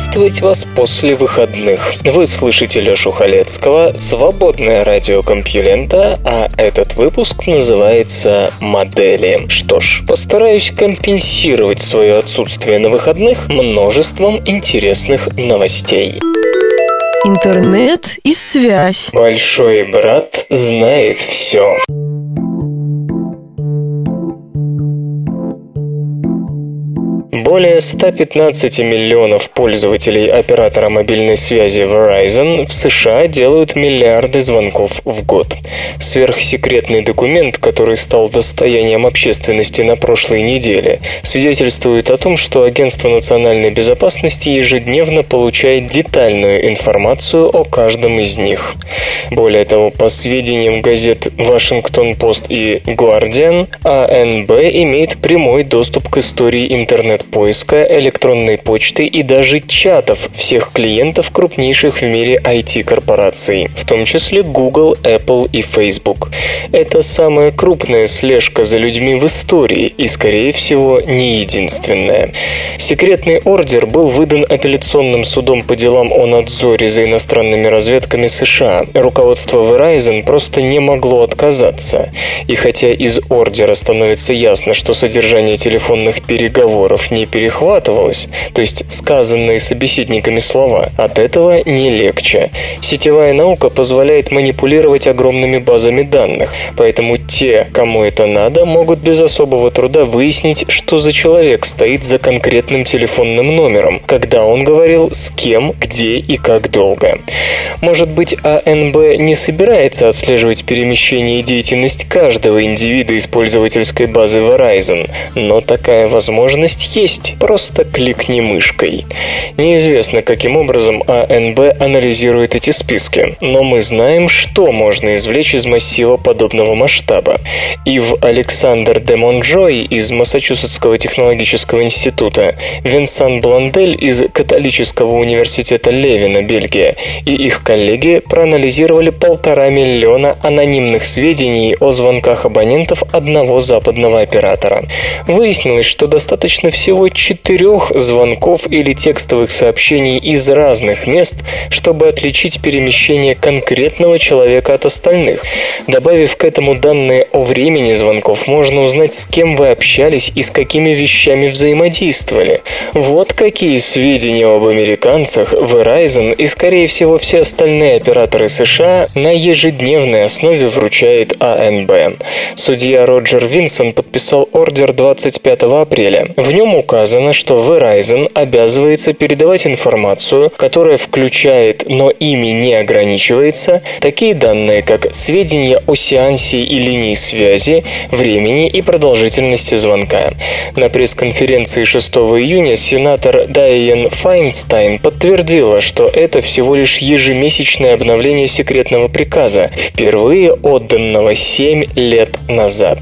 приветствовать вас после выходных. Вы слышите Лешу Халецкого, свободное радио Компьюлента, а этот выпуск называется «Модели». Что ж, постараюсь компенсировать свое отсутствие на выходных множеством интересных новостей. Интернет и связь. Большой брат знает все. Более 115 миллионов пользователей оператора мобильной связи Verizon в США делают миллиарды звонков в год. Сверхсекретный документ, который стал достоянием общественности на прошлой неделе, свидетельствует о том, что Агентство национальной безопасности ежедневно получает детальную информацию о каждом из них. Более того, по сведениям газет Washington-Post и Guardian, АНБ имеет прямой доступ к истории интернет-пользователей поиска, электронной почты и даже чатов всех клиентов крупнейших в мире IT-корпораций, в том числе Google, Apple и Facebook. Это самая крупная слежка за людьми в истории и, скорее всего, не единственная. Секретный ордер был выдан апелляционным судом по делам о надзоре за иностранными разведками США. Руководство Verizon просто не могло отказаться. И хотя из ордера становится ясно, что содержание телефонных переговоров не перехватывалось, то есть сказанные собеседниками слова, от этого не легче. Сетевая наука позволяет манипулировать огромными базами данных, поэтому те, кому это надо, могут без особого труда выяснить, что за человек стоит за конкретным телефонным номером, когда он говорил с кем, где и как долго. Может быть, АНБ не собирается отслеживать перемещение и деятельность каждого индивида из пользовательской базы Verizon, но такая возможность есть есть, просто кликни мышкой. Неизвестно, каким образом АНБ анализирует эти списки, но мы знаем, что можно извлечь из массива подобного масштаба. И в Александр де Монджой из Массачусетского технологического института, Винсан Бландель из Католического университета Левина, Бельгия, и их коллеги проанализировали полтора миллиона анонимных сведений о звонках абонентов одного западного оператора. Выяснилось, что достаточно всего четырех звонков или текстовых сообщений из разных мест, чтобы отличить перемещение конкретного человека от остальных. Добавив к этому данные о времени звонков, можно узнать, с кем вы общались и с какими вещами взаимодействовали. Вот какие сведения об американцах Verizon и, скорее всего, все остальные операторы США на ежедневной основе вручает АНБ. Судья Роджер Винсон подписал ордер 25 апреля. В нем указано, что Verizon обязывается передавать информацию, которая включает, но ими не ограничивается, такие данные, как сведения о сеансе и линии связи, времени и продолжительности звонка. На пресс-конференции 6 июня сенатор Дайен Файнстайн подтвердила, что это всего лишь ежемесячное обновление секретного приказа, впервые отданного 7 лет назад.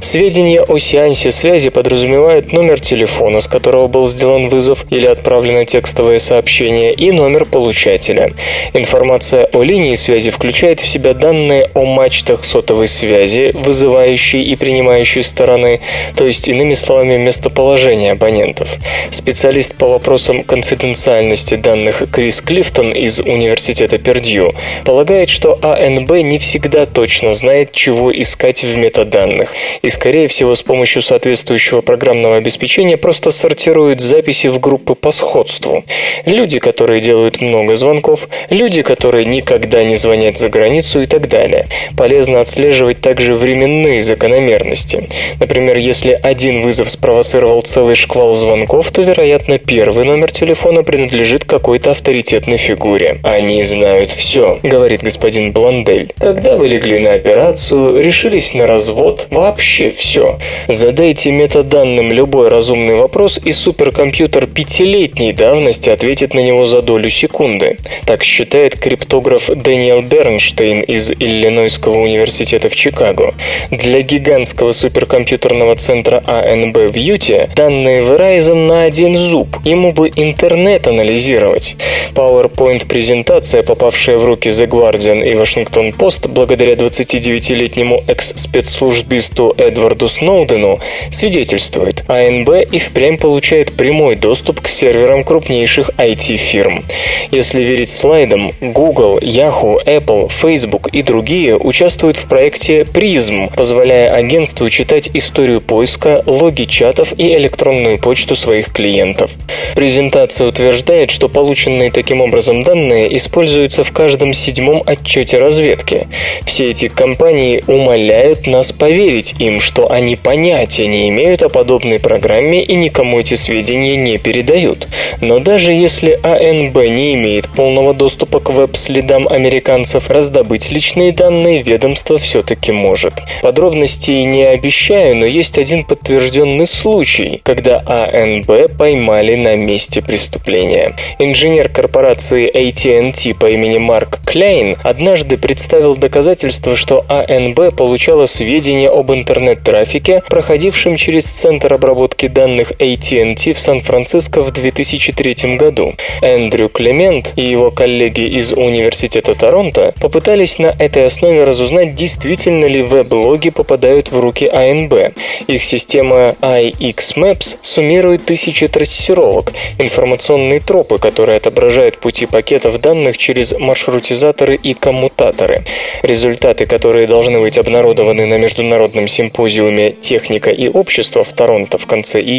Сведения о сеансе связи подразумевают номер телефона, телефона, с которого был сделан вызов или отправлено текстовое сообщение, и номер получателя. Информация о линии связи включает в себя данные о мачтах сотовой связи, вызывающей и принимающей стороны, то есть, иными словами, местоположение абонентов. Специалист по вопросам конфиденциальности данных Крис Клифтон из Университета Пердью полагает, что АНБ не всегда точно знает, чего искать в метаданных, и, скорее всего, с помощью соответствующего программного обеспечения просто просто сортируют записи в группы по сходству. Люди, которые делают много звонков, люди, которые никогда не звонят за границу и так далее. Полезно отслеживать также временные закономерности. Например, если один вызов спровоцировал целый шквал звонков, то, вероятно, первый номер телефона принадлежит какой-то авторитетной фигуре. Они знают все, говорит господин Бландель. Когда вы легли на операцию, решились на развод, вообще все. Задайте метаданным любой разумный разумный вопрос, и суперкомпьютер пятилетней давности ответит на него за долю секунды. Так считает криптограф Дэниел Бернштейн из Иллинойского университета в Чикаго. Для гигантского суперкомпьютерного центра АНБ в Юте данные Verizon на один зуб. Ему бы интернет анализировать. PowerPoint-презентация, попавшая в руки The Guardian и Washington Post благодаря 29-летнему экс-спецслужбисту Эдварду Сноудену, свидетельствует, АНБ и впрямь получает прямой доступ к серверам крупнейших IT-фирм. Если верить слайдам, Google, Yahoo, Apple, Facebook и другие участвуют в проекте PRISM, позволяя агентству читать историю поиска, логи чатов и электронную почту своих клиентов. Презентация утверждает, что полученные таким образом данные используются в каждом седьмом отчете разведки. Все эти компании умоляют нас поверить им, что они понятия не имеют о подобной программе и никому эти сведения не передают. Но даже если АНБ не имеет полного доступа к веб-следам американцев, раздобыть личные данные ведомство все-таки может. Подробностей не обещаю, но есть один подтвержденный случай, когда АНБ поймали на месте преступления. Инженер корпорации AT&T по имени Марк Кляйн однажды представил доказательства, что АНБ получала сведения об интернет-трафике, проходившем через Центр обработки данных AT&T в Сан-Франциско в 2003 году. Эндрю Клемент и его коллеги из Университета Торонто попытались на этой основе разузнать, действительно ли веб-логи попадают в руки АНБ. Их система iXMaps суммирует тысячи трассировок, информационные тропы, которые отображают пути пакетов данных через маршрутизаторы и коммутаторы. Результаты, которые должны быть обнародованы на международном симпозиуме «Техника и общество» в Торонто в конце июня,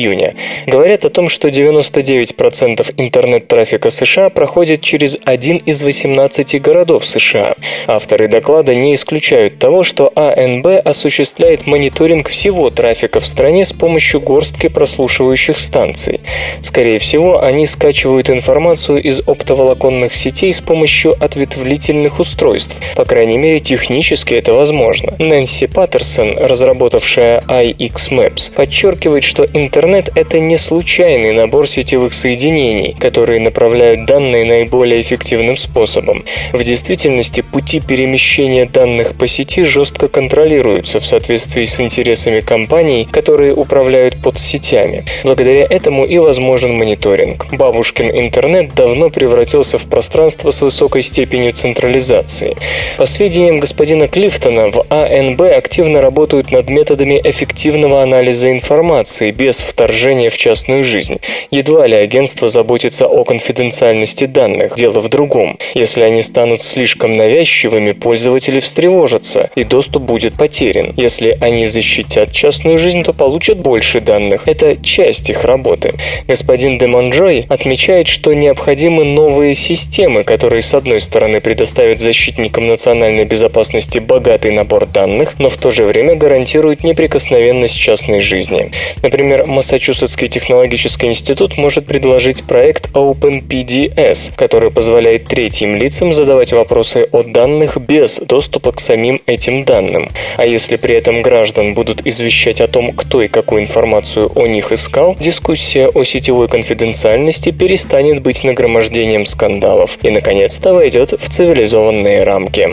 говорят о том, что 99% интернет-трафика США проходит через один из 18 городов США. Авторы доклада не исключают того, что АНБ осуществляет мониторинг всего трафика в стране с помощью горстки прослушивающих станций. Скорее всего, они скачивают информацию из оптоволоконных сетей с помощью ответвлительных устройств. По крайней мере, технически это возможно. Нэнси Паттерсон, разработавшая iXMaps, подчеркивает, что интернет — это не случайный набор сетевых соединений, которые направляют данные наиболее эффективным способом. В действительности пути перемещения данных по сети жестко контролируются в соответствии с интересами компаний, которые управляют подсетями. Благодаря этому и возможен мониторинг. Бабушкин интернет давно превратился в пространство с высокой степенью централизации. По сведениям господина Клифтона, в АНБ активно работают над методами эффективного анализа информации без вторжения в частную жизнь. Едва ли агентство заботится о конфиденциальности данных. Дело в другом. Если они станут слишком навязчивыми, пользователи встревожатся, и доступ будет потерян. Если они защитят частную жизнь, то получат больше данных. Это часть их работы. Господин Демонджой отмечает, что необходимы новые системы, которые, с одной стороны, предоставят защитникам национальной безопасности богатый набор данных, но в то же время гарантируют неприкосновенность частной жизни. Например, Массачусетский технологический институт может предложить проект OpenPDS, который позволяет третьим лицам задавать вопросы о данных без доступа к самим этим данным. А если при этом граждан будут извещать о том, кто и какую информацию о них искал, дискуссия о сетевой конфиденциальности перестанет быть нагромождением скандалов и, наконец-то, войдет в цивилизованные рамки.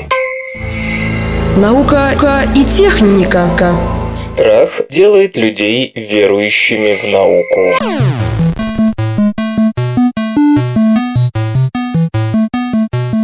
Наука и техника. Страх делает людей верующими в науку.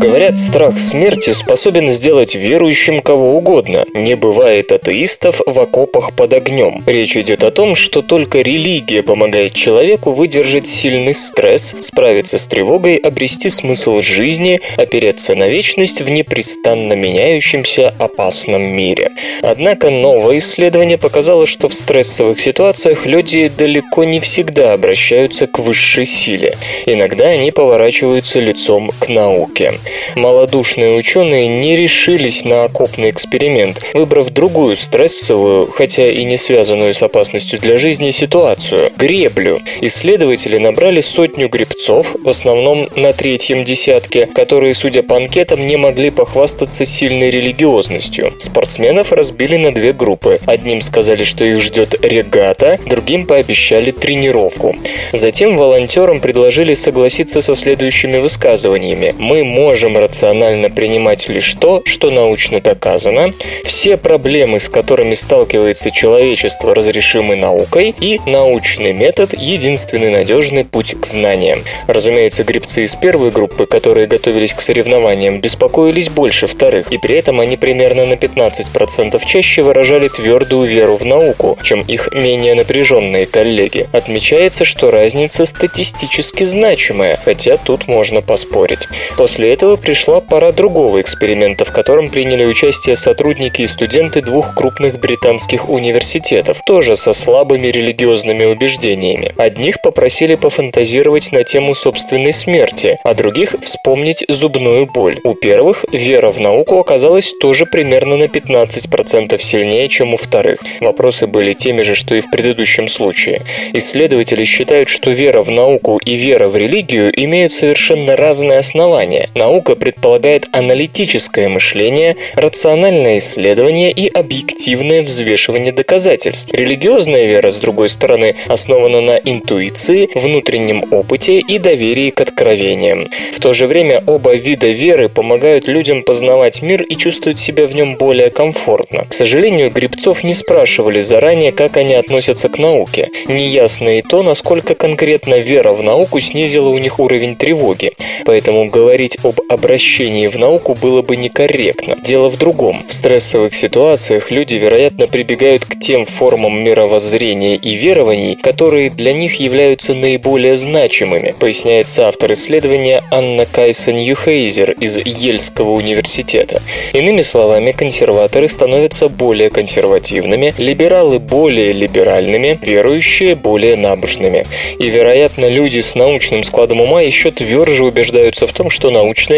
Говорят, страх смерти способен сделать верующим кого угодно. Не бывает атеистов в окопах под огнем. Речь идет о том, что только религия помогает человеку выдержать сильный стресс, справиться с тревогой, обрести смысл жизни, опереться на вечность в непрестанно меняющемся опасном мире. Однако новое исследование показало, что в стрессовых ситуациях люди далеко не всегда обращаются к высшей силе. Иногда они поворачиваются лицом к науке. Малодушные ученые не решились на окопный эксперимент, выбрав другую стрессовую, хотя и не связанную с опасностью для жизни ситуацию – греблю. Исследователи набрали сотню гребцов, в основном на третьем десятке, которые, судя по анкетам, не могли похвастаться сильной религиозностью. Спортсменов разбили на две группы. Одним сказали, что их ждет регата, другим пообещали тренировку. Затем волонтерам предложили согласиться со следующими высказываниями. «Мы можем рационально принимать лишь то, что научно доказано. Все проблемы, с которыми сталкивается человечество, разрешимы наукой, и научный метод – единственный надежный путь к знаниям». Разумеется, грибцы из первой группы, которые готовились к соревнованиям, беспокоились больше вторых, и при этом они примерно на 15% чаще выражали твердую веру в науку, чем их менее напряженные коллеги. Отмечается, что разница статистически значимая, хотя тут можно поспорить. После этого пришла пора другого эксперимента, в котором приняли участие сотрудники и студенты двух крупных британских университетов, тоже со слабыми религиозными убеждениями. Одних попросили пофантазировать на тему собственной смерти, а других вспомнить зубную боль. У первых вера в науку оказалась тоже примерно на 15% сильнее, чем у вторых. Вопросы были теми же, что и в предыдущем случае. Исследователи считают, что вера в науку и вера в религию имеют совершенно разные основания. Наука предполагает аналитическое мышление, рациональное исследование и объективное взвешивание доказательств. Религиозная вера, с другой стороны, основана на интуиции, внутреннем опыте и доверии к откровениям. В то же время оба вида веры помогают людям познавать мир и чувствовать себя в нем более комфортно. К сожалению, грибцов не спрашивали заранее, как они относятся к науке. Неясно и то, насколько конкретно вера в науку снизила у них уровень тревоги. Поэтому говорить об обращении в науку было бы некорректно. Дело в другом. В стрессовых ситуациях люди, вероятно, прибегают к тем формам мировоззрения и верований, которые для них являются наиболее значимыми, поясняет автор исследования Анна Кайсон Юхейзер из Ельского университета. Иными словами, консерваторы становятся более консервативными, либералы более либеральными, верующие более набожными. И, вероятно, люди с научным складом ума еще тверже убеждаются в том, что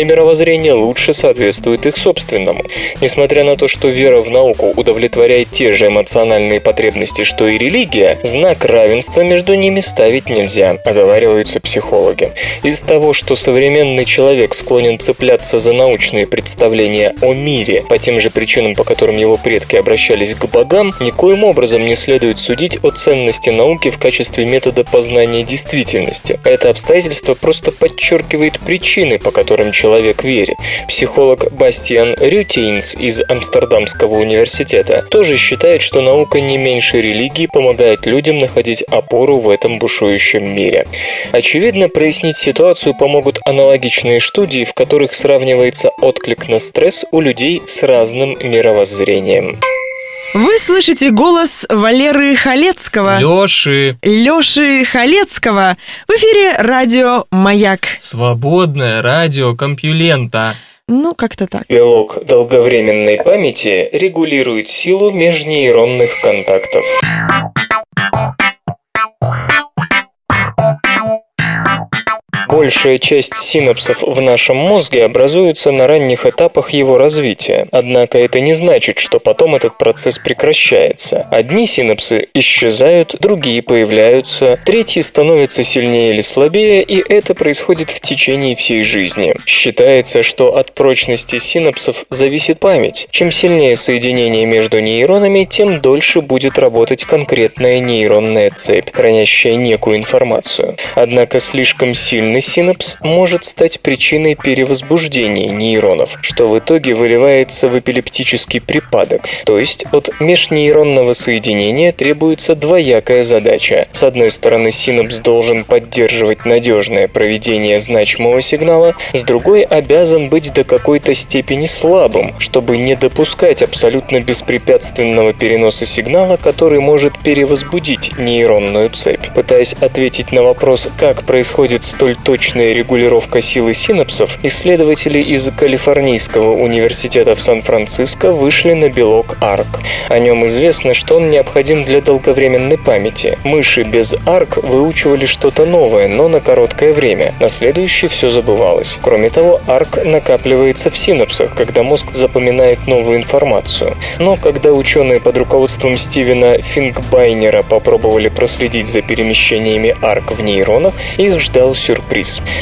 научное мировоззрение лучше соответствует их собственному. Несмотря на то, что вера в науку удовлетворяет те же эмоциональные потребности, что и религия, знак равенства между ними ставить нельзя, оговариваются психологи. Из того, что современный человек склонен цепляться за научные представления о мире по тем же причинам, по которым его предки обращались к богам, никоим образом не следует судить о ценности науки в качестве метода познания действительности. Это обстоятельство просто подчеркивает причины, по которым человек верит. Психолог Бастиан Рютейнс из Амстердамского университета тоже считает, что наука не меньше религии помогает людям находить опору в этом бушующем мире. Очевидно, прояснить ситуацию помогут аналогичные студии, в которых сравнивается отклик на стресс у людей с разным мировоззрением. Вы слышите голос Валеры Халецкого. Лёши. Лёши Халецкого. В эфире радио «Маяк». Свободное радио Компьюлента. Ну, как-то так. Белок долговременной памяти регулирует силу межнейронных контактов. Большая часть синапсов в нашем мозге образуется на ранних этапах его развития. Однако это не значит, что потом этот процесс прекращается. Одни синапсы исчезают, другие появляются, третьи становятся сильнее или слабее, и это происходит в течение всей жизни. Считается, что от прочности синапсов зависит память. Чем сильнее соединение между нейронами, тем дольше будет работать конкретная нейронная цепь, хранящая некую информацию. Однако слишком сильный синапс может стать причиной перевозбуждения нейронов, что в итоге выливается в эпилептический припадок. То есть от межнейронного соединения требуется двоякая задача. С одной стороны, синапс должен поддерживать надежное проведение значимого сигнала, с другой обязан быть до какой-то степени слабым, чтобы не допускать абсолютно беспрепятственного переноса сигнала, который может перевозбудить нейронную цепь. Пытаясь ответить на вопрос, как происходит столь точная регулировка силы синапсов, исследователи из Калифорнийского университета в Сан-Франциско вышли на белок ARC. О нем известно, что он необходим для долговременной памяти. Мыши без ARC выучивали что-то новое, но на короткое время. На следующее все забывалось. Кроме того, ARC накапливается в синапсах, когда мозг запоминает новую информацию. Но когда ученые под руководством Стивена Фингбайнера попробовали проследить за перемещениями ARC в нейронах, их ждал сюрприз.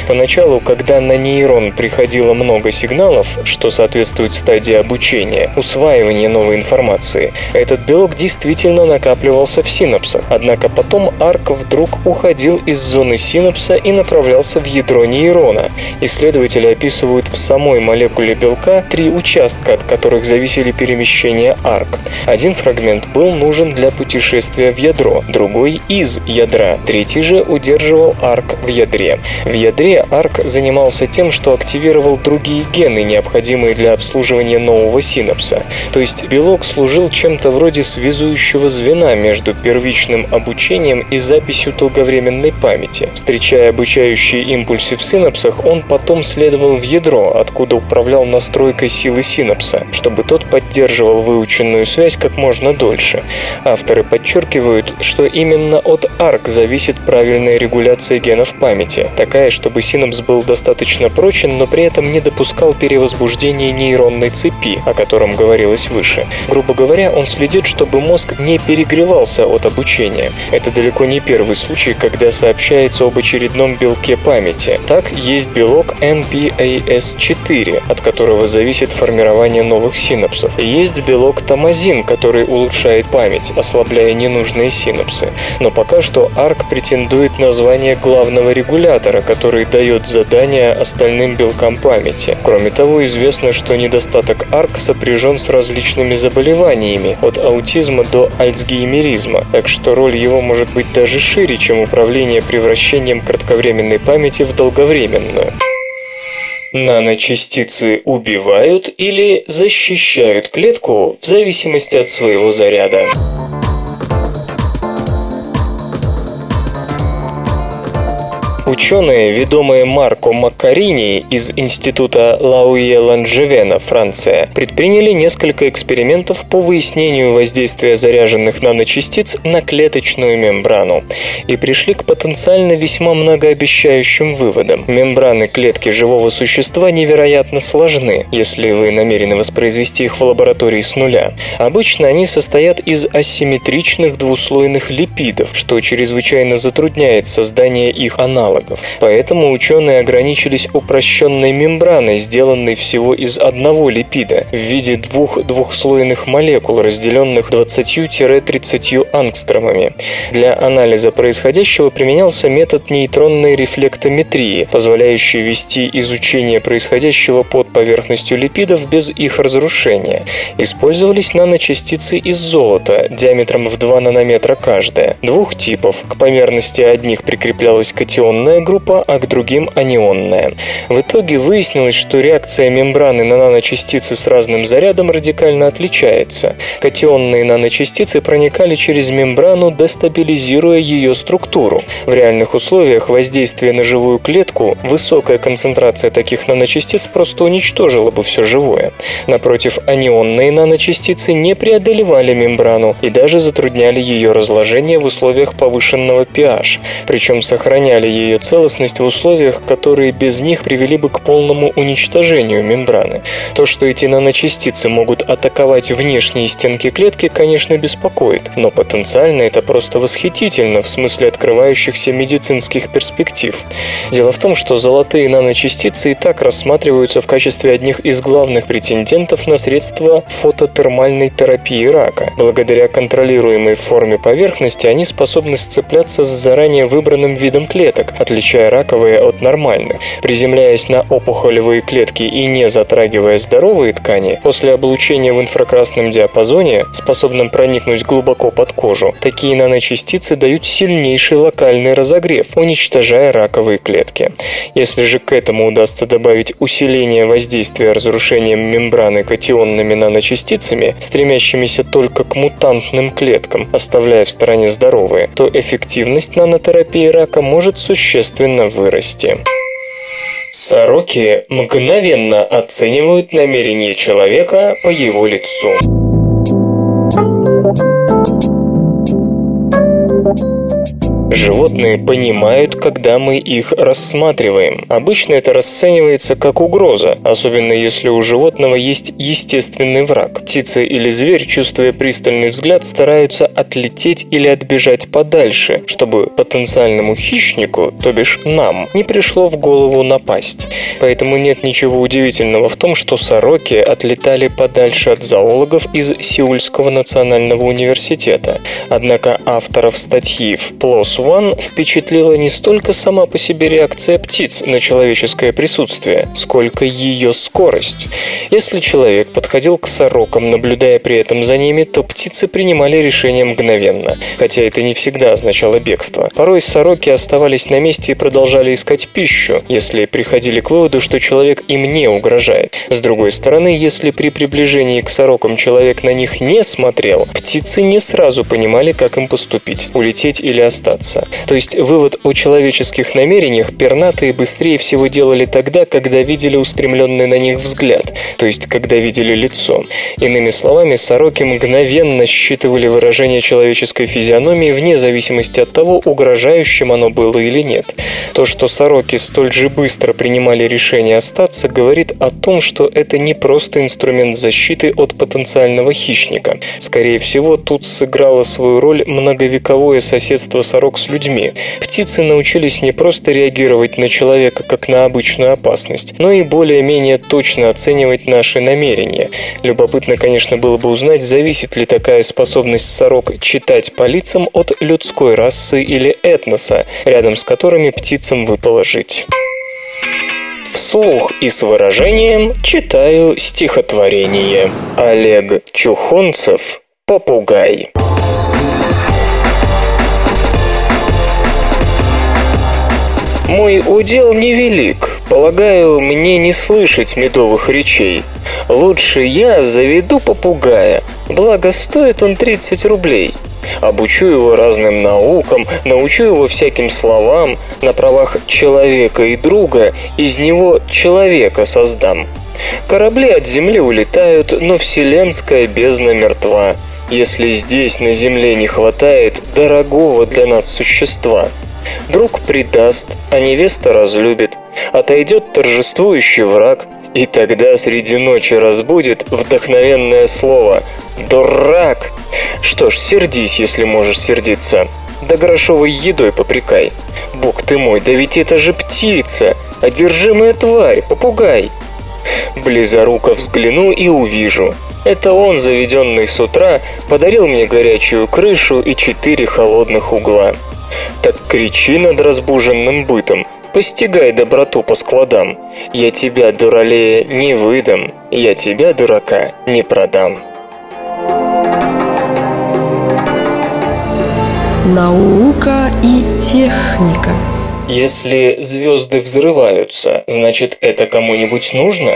Поначалу, когда на нейрон приходило много сигналов, что соответствует стадии обучения, усваивания новой информации, этот белок действительно накапливался в синапсах. Однако потом ARC вдруг уходил из зоны синапса и направлялся в ядро нейрона. Исследователи описывают в самой молекуле белка три участка, от которых зависели перемещения ARC. Один фрагмент был нужен для путешествия в ядро, другой из ядра, третий же удерживал ARC в ядре. В ядре ARC занимался тем, что активировал другие гены, необходимые для обслуживания нового синапса. То есть белок служил чем-то вроде связующего звена между первичным обучением и записью долговременной памяти. Встречая обучающие импульсы в синапсах, он потом следовал в ядро, откуда управлял настройкой силы синапса, чтобы тот поддерживал выученную связь как можно дольше. Авторы подчеркивают, что именно от ARC зависит правильная регуляция генов памяти, такая, чтобы синапс был достаточно прочен, но при этом не допускал перевозбуждения нейронной цепи, о котором говорилось выше. Грубо говоря, он следит, чтобы мозг не перегревался от обучения. Это далеко не первый случай, когда сообщается об очередном белке памяти. Так, есть белок NPAS4, от которого зависит формирование новых синапсов. Есть белок томазин, который улучшает память, ослабляя ненужные синапсы. Но пока что ARC претендует на звание главного регулятора, который дает задания остальным белкам памяти. Кроме того, известно, что недостаток ARC сопряжен с различными заболеваниями, от аутизма до альцгеймеризма, так что роль его может быть даже шире, чем управление превращением кратковременной памяти в долговременную. Наночастицы убивают или защищают клетку в зависимости от своего заряда. Ученые, ведомые Марко Маккарини из Института Лауе-Ланжевена, Франция, предприняли несколько экспериментов по выяснению воздействия заряженных наночастиц на клеточную мембрану и пришли к потенциально весьма многообещающим выводам. Мембраны клетки живого существа невероятно сложны, если вы намерены воспроизвести их в лаборатории с нуля. Обычно они состоят из асимметричных двуслойных липидов, что чрезвычайно затрудняет создание их аналогов аналогов. Поэтому ученые ограничились упрощенной мембраной, сделанной всего из одного липида, в виде двух двухслойных молекул, разделенных 20-30 ангстромами. Для анализа происходящего применялся метод нейтронной рефлектометрии, позволяющий вести изучение происходящего под поверхностью липидов без их разрушения. Использовались наночастицы из золота диаметром в 2 нанометра каждая, двух типов. К померности одних прикреплялась катионная катионная группа, а к другим анионная. В итоге выяснилось, что реакция мембраны на наночастицы с разным зарядом радикально отличается. Катионные наночастицы проникали через мембрану, дестабилизируя ее структуру. В реальных условиях воздействия на живую клетку высокая концентрация таких наночастиц просто уничтожила бы все живое. Напротив, анионные наночастицы не преодолевали мембрану и даже затрудняли ее разложение в условиях повышенного pH, причем сохраняли ее целостность в условиях, которые без них привели бы к полному уничтожению мембраны. То, что эти наночастицы могут атаковать внешние стенки клетки, конечно, беспокоит, но потенциально это просто восхитительно в смысле открывающихся медицинских перспектив. Дело в том, что золотые наночастицы и так рассматриваются в качестве одних из главных претендентов на средства фототермальной терапии рака. Благодаря контролируемой форме поверхности они способны сцепляться с заранее выбранным видом клеток, отличая раковые от нормальных. Приземляясь на опухолевые клетки и не затрагивая здоровые ткани, после облучения в инфракрасном диапазоне, способном проникнуть глубоко под кожу, такие наночастицы дают сильнейший локальный разогрев, уничтожая раковые клетки. Если же к этому удастся добавить усиление воздействия разрушением мембраны катионными наночастицами, стремящимися только к мутантным клеткам, оставляя в стороне здоровые, то эффективность нанотерапии рака может существенно существенно вырасти. Сороки мгновенно оценивают намерение человека по его лицу. Животные понимают, когда мы их рассматриваем. Обычно это расценивается как угроза, особенно если у животного есть естественный враг. Птица или зверь, чувствуя пристальный взгляд, стараются отлететь или отбежать подальше, чтобы потенциальному хищнику, то бишь нам, не пришло в голову напасть. Поэтому нет ничего удивительного в том, что сороки отлетали подальше от зоологов из Сеульского национального университета. Однако авторов статьи в PLOS One впечатлила не столько сама по себе реакция птиц на человеческое присутствие, сколько ее скорость. Если человек подходил к сорокам, наблюдая при этом за ними, то птицы принимали решение мгновенно, хотя это не всегда означало бегство. Порой сороки оставались на месте и продолжали искать пищу, если приходили к выводу, что человек им не угрожает. С другой стороны, если при приближении к сорокам человек на них не смотрел, птицы не сразу понимали, как им поступить – улететь или остаться меняться. То есть вывод о человеческих намерениях пернатые быстрее всего делали тогда, когда видели устремленный на них взгляд, то есть когда видели лицо. Иными словами, сороки мгновенно считывали выражение человеческой физиономии вне зависимости от того, угрожающим оно было или нет. То, что сороки столь же быстро принимали решение остаться, говорит о том, что это не просто инструмент защиты от потенциального хищника. Скорее всего, тут сыграло свою роль многовековое соседство сорок с людьми. Птицы научились не просто реагировать на человека как на обычную опасность, но и более-менее точно оценивать наши намерения. Любопытно, конечно, было бы узнать, зависит ли такая способность сорок читать по лицам от людской расы или этноса, рядом с которыми птицам выпало жить. Вслух и с выражением читаю стихотворение. Олег Чухонцев «Попугай». Мой удел невелик, полагаю, мне не слышать медовых речей. Лучше я заведу попугая, благо стоит он 30 рублей. Обучу его разным наукам, научу его всяким словам, на правах человека и друга из него человека создам. Корабли от Земли улетают, но вселенская бездна мертва, если здесь на Земле не хватает дорогого для нас существа – Друг предаст, а невеста разлюбит. Отойдет торжествующий враг, и тогда среди ночи разбудит вдохновенное слово «Дурак!» Что ж, сердись, если можешь сердиться. Да грошовой едой попрекай. Бог ты мой, да ведь это же птица, одержимая тварь, попугай. Близоруко взгляну и увижу. Это он, заведенный с утра, подарил мне горячую крышу и четыре холодных угла. Так кричи над разбуженным бытом, постигай доброту по складам. Я тебя, дуралея, не выдам, я тебя, дурака, не продам. Наука и техника. Если звезды взрываются, значит это кому-нибудь нужно?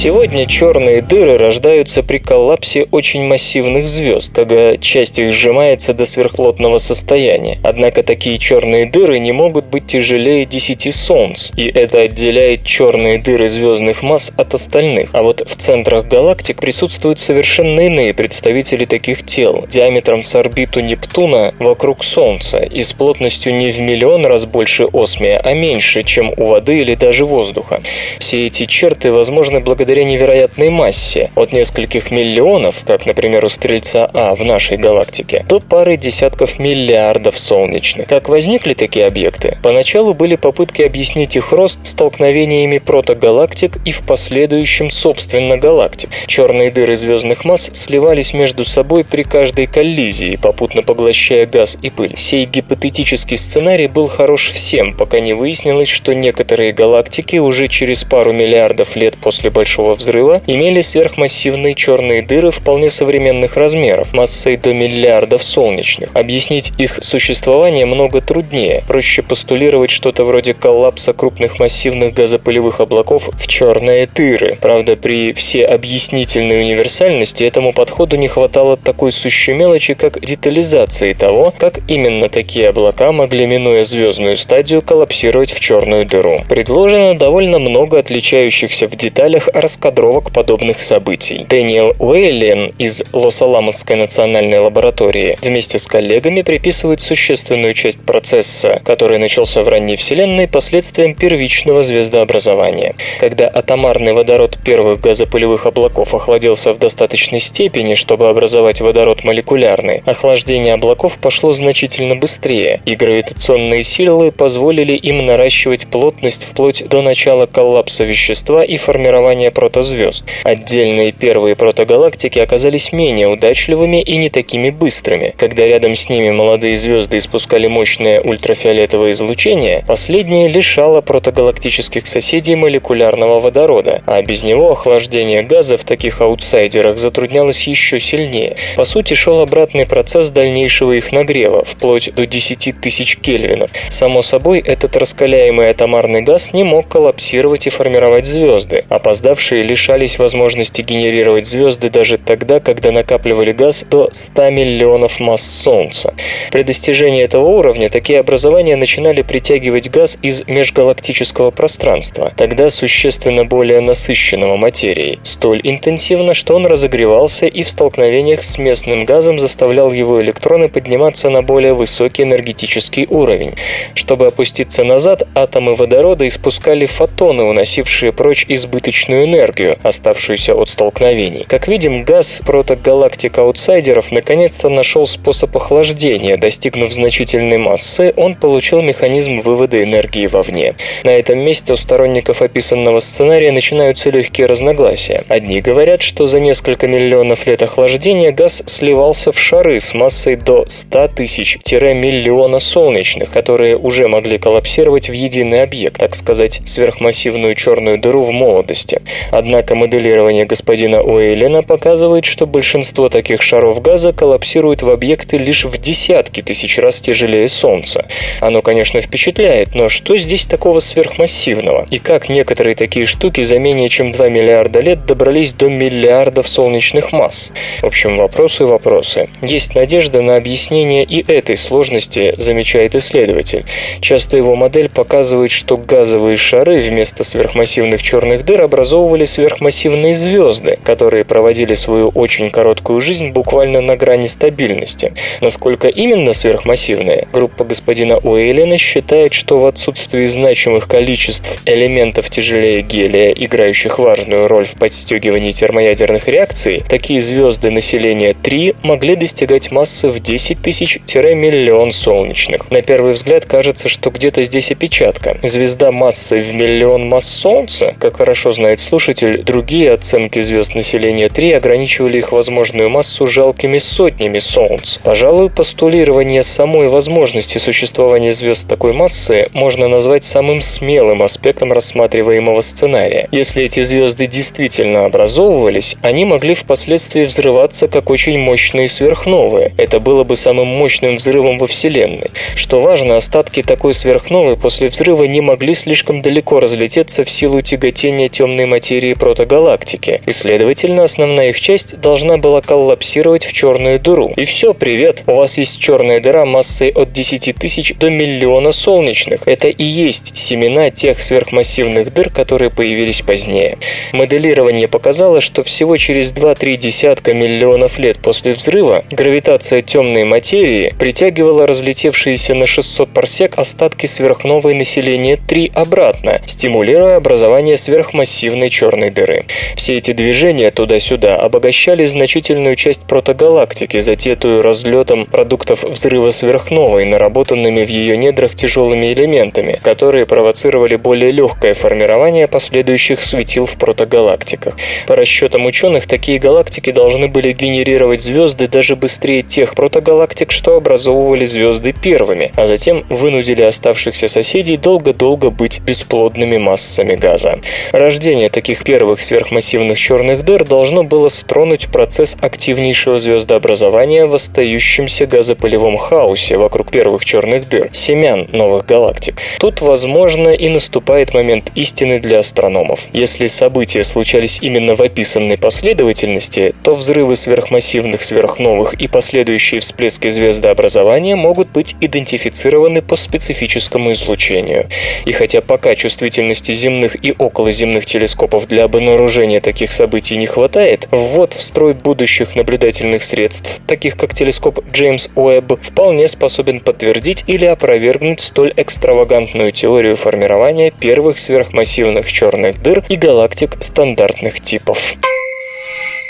Сегодня черные дыры рождаются при коллапсе очень массивных звезд, когда часть их сжимается до сверхплотного состояния. Однако такие черные дыры не могут быть тяжелее 10 Солнц, и это отделяет черные дыры звездных масс от остальных. А вот в центрах галактик присутствуют совершенно иные представители таких тел, диаметром с орбиту Нептуна вокруг Солнца и с плотностью не в миллион раз больше осмия, а меньше, чем у воды или даже воздуха. Все эти черты возможны благодаря благодаря невероятной массе от нескольких миллионов, как, например, у Стрельца А в нашей галактике, до пары десятков миллиардов солнечных. Как возникли такие объекты? Поначалу были попытки объяснить их рост столкновениями протогалактик и в последующем собственно галактик. Черные дыры звездных масс сливались между собой при каждой коллизии, попутно поглощая газ и пыль. Сей гипотетический сценарий был хорош всем, пока не выяснилось, что некоторые галактики уже через пару миллиардов лет после Большого Большого взрыва имели сверхмассивные черные дыры вполне современных размеров, массой до миллиардов солнечных. Объяснить их существование много труднее. Проще постулировать что-то вроде коллапса крупных массивных газопылевых облаков в черные дыры. Правда, при всеобъяснительной универсальности этому подходу не хватало такой сущей мелочи, как детализации того, как именно такие облака могли, минуя звездную стадию, коллапсировать в черную дыру. Предложено довольно много отличающихся в деталях раскадровок подобных событий. Дэниел Уэйлен из Лос-Аламосской национальной лаборатории вместе с коллегами приписывает существенную часть процесса, который начался в ранней Вселенной последствиям первичного звездообразования. Когда атомарный водород первых газопылевых облаков охладился в достаточной степени, чтобы образовать водород молекулярный, охлаждение облаков пошло значительно быстрее, и гравитационные силы позволили им наращивать плотность вплоть до начала коллапса вещества и формирования протозвезд. Отдельные первые протогалактики оказались менее удачливыми и не такими быстрыми. Когда рядом с ними молодые звезды испускали мощное ультрафиолетовое излучение, последнее лишало протогалактических соседей молекулярного водорода, а без него охлаждение газа в таких аутсайдерах затруднялось еще сильнее. По сути, шел обратный процесс дальнейшего их нагрева, вплоть до 10 тысяч кельвинов. Само собой, этот раскаляемый атомарный газ не мог коллапсировать и формировать звезды. Опоздавшие лишались возможности генерировать звезды даже тогда, когда накапливали газ до 100 миллионов масс Солнца. При достижении этого уровня такие образования начинали притягивать газ из межгалактического пространства, тогда существенно более насыщенного материей, столь интенсивно, что он разогревался и в столкновениях с местным газом заставлял его электроны подниматься на более высокий энергетический уровень. Чтобы опуститься назад, атомы водорода испускали фотоны, уносившие прочь избыточную энергию, оставшуюся от столкновений. Как видим, газ протогалактик аутсайдеров наконец-то нашел способ охлаждения. Достигнув значительной массы, он получил механизм вывода энергии вовне. На этом месте у сторонников описанного сценария начинаются легкие разногласия. Одни говорят, что за несколько миллионов лет охлаждения газ сливался в шары с массой до 100 тысяч-миллиона солнечных, которые уже могли коллапсировать в единый объект, так сказать, сверхмассивную черную дыру в молодости. Однако моделирование господина Уэйлена показывает, что большинство таких шаров газа коллапсирует в объекты лишь в десятки тысяч раз тяжелее Солнца. Оно, конечно, впечатляет, но что здесь такого сверхмассивного? И как некоторые такие штуки за менее чем 2 миллиарда лет добрались до миллиардов солнечных масс? В общем, вопросы и вопросы. Есть надежда на объяснение и этой сложности, замечает исследователь. Часто его модель показывает, что газовые шары вместо сверхмассивных черных дыр образовывали сверхмассивные звезды, которые проводили свою очень короткую жизнь буквально на грани стабильности. Насколько именно сверхмассивные, группа господина Уэйлена считает, что в отсутствии значимых количеств элементов тяжелее гелия, играющих важную роль в подстегивании термоядерных реакций, такие звезды населения 3 могли достигать массы в 10 тысяч-миллион солнечных. На первый взгляд кажется, что где-то здесь опечатка. Звезда массой в миллион масс Солнца, как хорошо знает слушатель, другие оценки звезд населения 3 ограничивали их возможную массу жалкими сотнями Солнц. Пожалуй, постулирование самой возможности существования звезд такой массы можно назвать самым смелым аспектом рассматриваемого сценария. Если эти звезды действительно образовывались, они могли впоследствии взрываться как очень мощные сверхновые. Это было бы самым мощным взрывом во Вселенной. Что важно, остатки такой сверхновой после взрыва не могли слишком далеко разлететься в силу тяготения темной материи протогалактики, и, следовательно, основная их часть должна была коллапсировать в черную дыру. И все, привет, у вас есть черная дыра массой от 10 тысяч до миллиона солнечных. Это и есть семена тех сверхмассивных дыр, которые появились позднее. Моделирование показало, что всего через 2-3 десятка миллионов лет после взрыва гравитация темной материи притягивала разлетевшиеся на 600 парсек остатки сверхновой населения 3 обратно, стимулируя образование сверхмассивной черной дыры. Все эти движения туда-сюда обогащали значительную часть протогалактики, затетую разлетом продуктов взрыва сверхновой, наработанными в ее недрах тяжелыми элементами, которые провоцировали более легкое формирование последующих светил в протогалактиках. По расчетам ученых, такие галактики должны были генерировать звезды даже быстрее тех протогалактик, что образовывали звезды первыми, а затем вынудили оставшихся соседей долго-долго быть бесплодными массами газа. Рождение таких таких первых сверхмассивных черных дыр должно было стронуть процесс активнейшего звездообразования в остающемся газопылевом хаосе вокруг первых черных дыр, семян новых галактик. Тут, возможно, и наступает момент истины для астрономов. Если события случались именно в описанной последовательности, то взрывы сверхмассивных сверхновых и последующие всплески звездообразования могут быть идентифицированы по специфическому излучению. И хотя пока чувствительности земных и околоземных телескопов для обнаружения таких событий не хватает, ввод в строй будущих наблюдательных средств, таких как телескоп Джеймс Уэбб, вполне способен подтвердить или опровергнуть столь экстравагантную теорию формирования первых сверхмассивных черных дыр и галактик стандартных типов.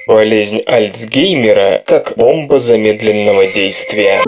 Болезнь Альцгеймера как бомба замедленного действия.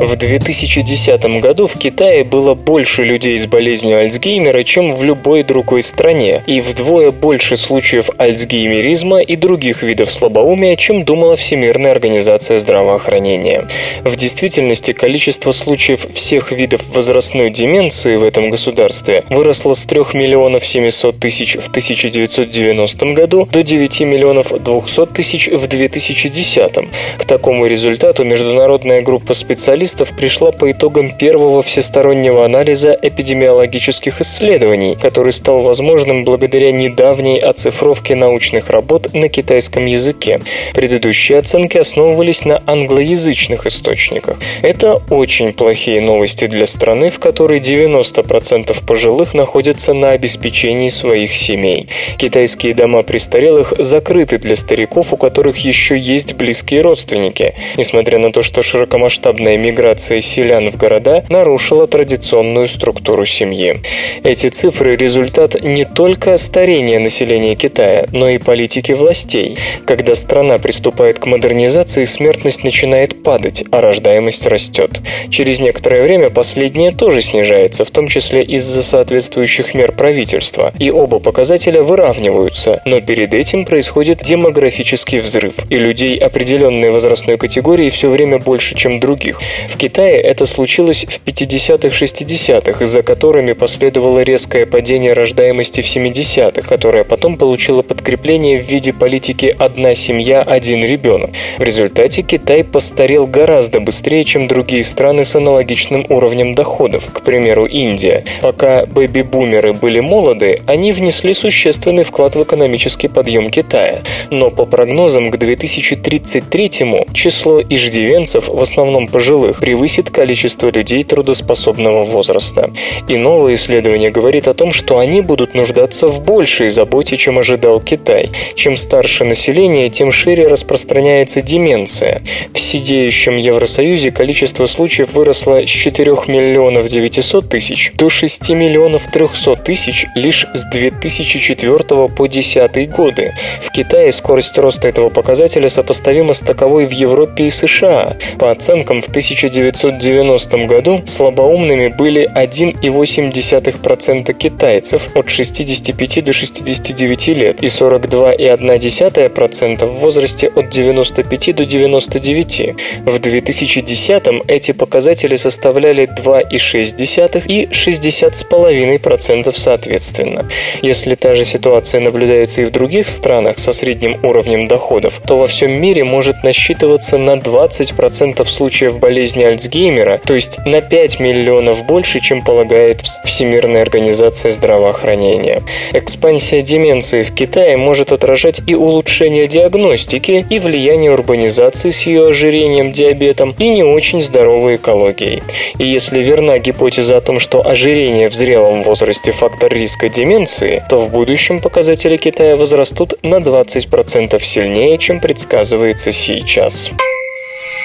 В 2010 году в Китае было больше людей с болезнью Альцгеймера, чем в любой другой стране, и вдвое больше случаев альцгеймеризма и других видов слабоумия, чем думала Всемирная организация здравоохранения. В действительности количество случаев всех видов возрастной деменции в этом государстве выросло с 3 миллионов 700 тысяч в 1990 году до 9 миллионов 200 тысяч в 2010. К такому результату международная группа специалистов специалистов пришла по итогам первого всестороннего анализа эпидемиологических исследований, который стал возможным благодаря недавней оцифровке научных работ на китайском языке. Предыдущие оценки основывались на англоязычных источниках. Это очень плохие новости для страны, в которой 90% пожилых находятся на обеспечении своих семей. Китайские дома престарелых закрыты для стариков, у которых еще есть близкие родственники. Несмотря на то, что широкомасштабная миграция миграция селян в города нарушила традиционную структуру семьи. Эти цифры – результат не только старения населения Китая, но и политики властей. Когда страна приступает к модернизации, смертность начинает падать, а рождаемость растет. Через некоторое время последняя тоже снижается, в том числе из-за соответствующих мер правительства, и оба показателя выравниваются, но перед этим происходит демографический взрыв, и людей определенной возрастной категории все время больше, чем других. В Китае это случилось в 50-60-х, за которыми последовало резкое падение рождаемости в 70-х, которое потом получило подкрепление в виде политики «одна семья, один ребенок». В результате Китай постарел гораздо быстрее, чем другие страны с аналогичным уровнем доходов, к примеру, Индия. Пока бэби-бумеры были молоды, они внесли существенный вклад в экономический подъем Китая. Но по прогнозам к 2033-му число иждивенцев, в основном пожилых, превысит количество людей трудоспособного возраста. И новое исследование говорит о том, что они будут нуждаться в большей заботе, чем ожидал Китай. Чем старше население, тем шире распространяется деменция. В сидеющем Евросоюзе количество случаев выросло с 4 миллионов 900 тысяч до 6 миллионов 300 тысяч лишь с 2004 по 2010 годы. В Китае скорость роста этого показателя сопоставима с таковой в Европе и США. По оценкам, в 1000 1990 году слабоумными были 1,8% китайцев от 65 до 69 лет и 42,1% в возрасте от 95 до 99. В 2010 эти показатели составляли 2,6 и 60,5% соответственно. Если та же ситуация наблюдается и в других странах со средним уровнем доходов, то во всем мире может насчитываться на 20% случаев болезни болезни Альцгеймера, то есть на 5 миллионов больше, чем полагает Всемирная организация здравоохранения. Экспансия деменции в Китае может отражать и улучшение диагностики, и влияние урбанизации с ее ожирением, диабетом, и не очень здоровой экологией. И если верна гипотеза о том, что ожирение в зрелом возрасте фактор риска деменции, то в будущем показатели Китая возрастут на 20% сильнее, чем предсказывается сейчас.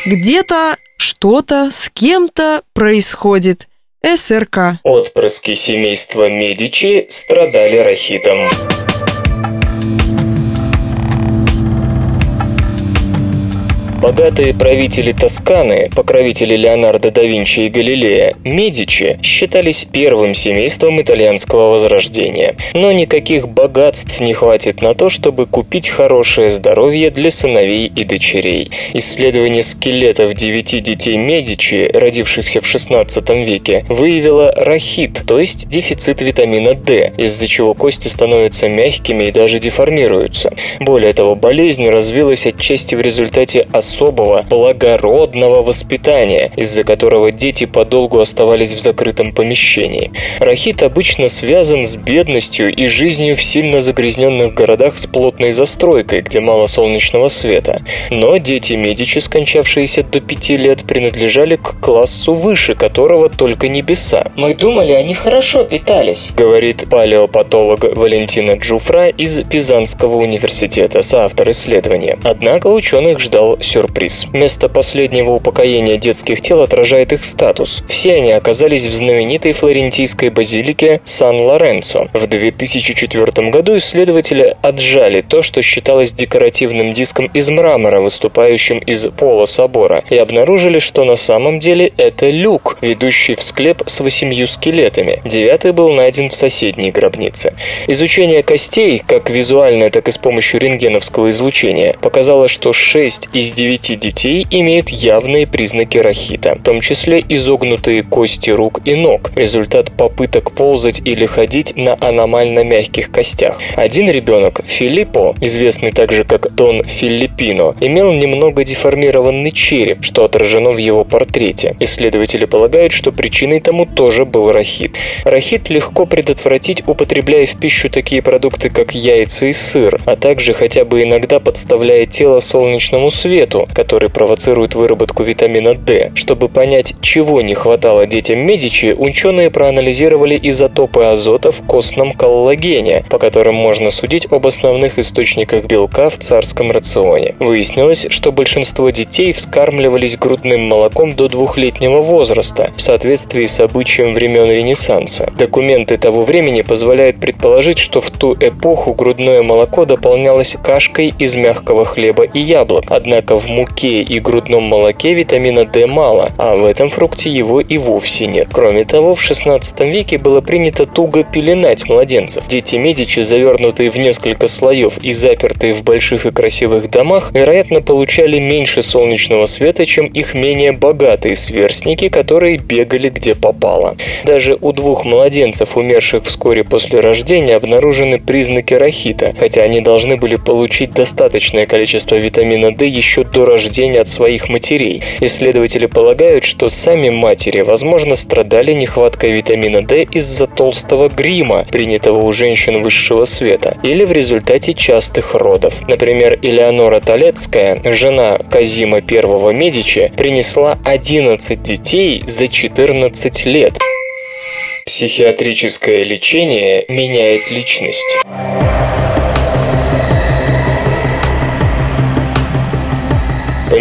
Где-то что-то с кем-то происходит. СРК. Отпрыски семейства Медичи страдали рахитом. Богатые правители Тосканы, покровители Леонардо да Винчи и Галилея, Медичи, считались первым семейством итальянского возрождения. Но никаких богатств не хватит на то, чтобы купить хорошее здоровье для сыновей и дочерей. Исследование скелетов девяти детей Медичи, родившихся в XVI веке, выявило рахит, то есть дефицит витамина D, из-за чего кости становятся мягкими и даже деформируются. Более того, болезнь развилась отчасти в результате особого, благородного воспитания, из-за которого дети подолгу оставались в закрытом помещении. Рахит обычно связан с бедностью и жизнью в сильно загрязненных городах с плотной застройкой, где мало солнечного света. Но дети Медичи, скончавшиеся до пяти лет, принадлежали к классу выше которого только небеса. «Мы думали, они хорошо питались», — говорит палеопатолог Валентина Джуфра из Пизанского университета, соавтор исследования. Однако ученых ждал сюрприз. Место последнего упокоения детских тел отражает их статус. Все они оказались в знаменитой флорентийской базилике Сан-Лоренцо. В 2004 году исследователи отжали то, что считалось декоративным диском из мрамора, выступающим из пола собора, и обнаружили, что на самом деле это люк, ведущий в склеп с восемью скелетами. Девятый был найден в соседней гробнице. Изучение костей, как визуальное, так и с помощью рентгеновского излучения, показало, что 6 из 9 детей имеют явные признаки рахита, в том числе изогнутые кости рук и ног, результат попыток ползать или ходить на аномально мягких костях. Один ребенок, Филиппо, известный также как Дон Филиппино, имел немного деформированный череп, что отражено в его портрете. Исследователи полагают, что причиной тому тоже был рахит. Рахит легко предотвратить, употребляя в пищу такие продукты, как яйца и сыр, а также хотя бы иногда подставляя тело солнечному свету, который провоцирует выработку витамина D. Чтобы понять, чего не хватало детям Медичи, ученые проанализировали изотопы азота в костном коллагене, по которым можно судить об основных источниках белка в царском рационе. Выяснилось, что большинство детей вскармливались грудным молоком до двухлетнего возраста, в соответствии с обычаем времен Ренессанса. Документы того времени позволяют предположить, что в ту эпоху грудное молоко дополнялось кашкой из мягкого хлеба и яблок, однако в муке и грудном молоке витамина D мало, а в этом фрукте его и вовсе нет. Кроме того, в 16 веке было принято туго пеленать младенцев. Дети Медичи, завернутые в несколько слоев и запертые в больших и красивых домах, вероятно, получали меньше солнечного света, чем их менее богатые сверстники, которые бегали где попало. Даже у двух младенцев, умерших вскоре после рождения, обнаружены признаки рахита, хотя они должны были получить достаточное количество витамина D еще до рождения от своих матерей. Исследователи полагают, что сами матери, возможно, страдали нехваткой витамина D из-за толстого грима, принятого у женщин высшего света, или в результате частых родов. Например, Элеонора Толецкая, жена Казима I Медичи, принесла 11 детей за 14 лет. Психиатрическое лечение меняет личность.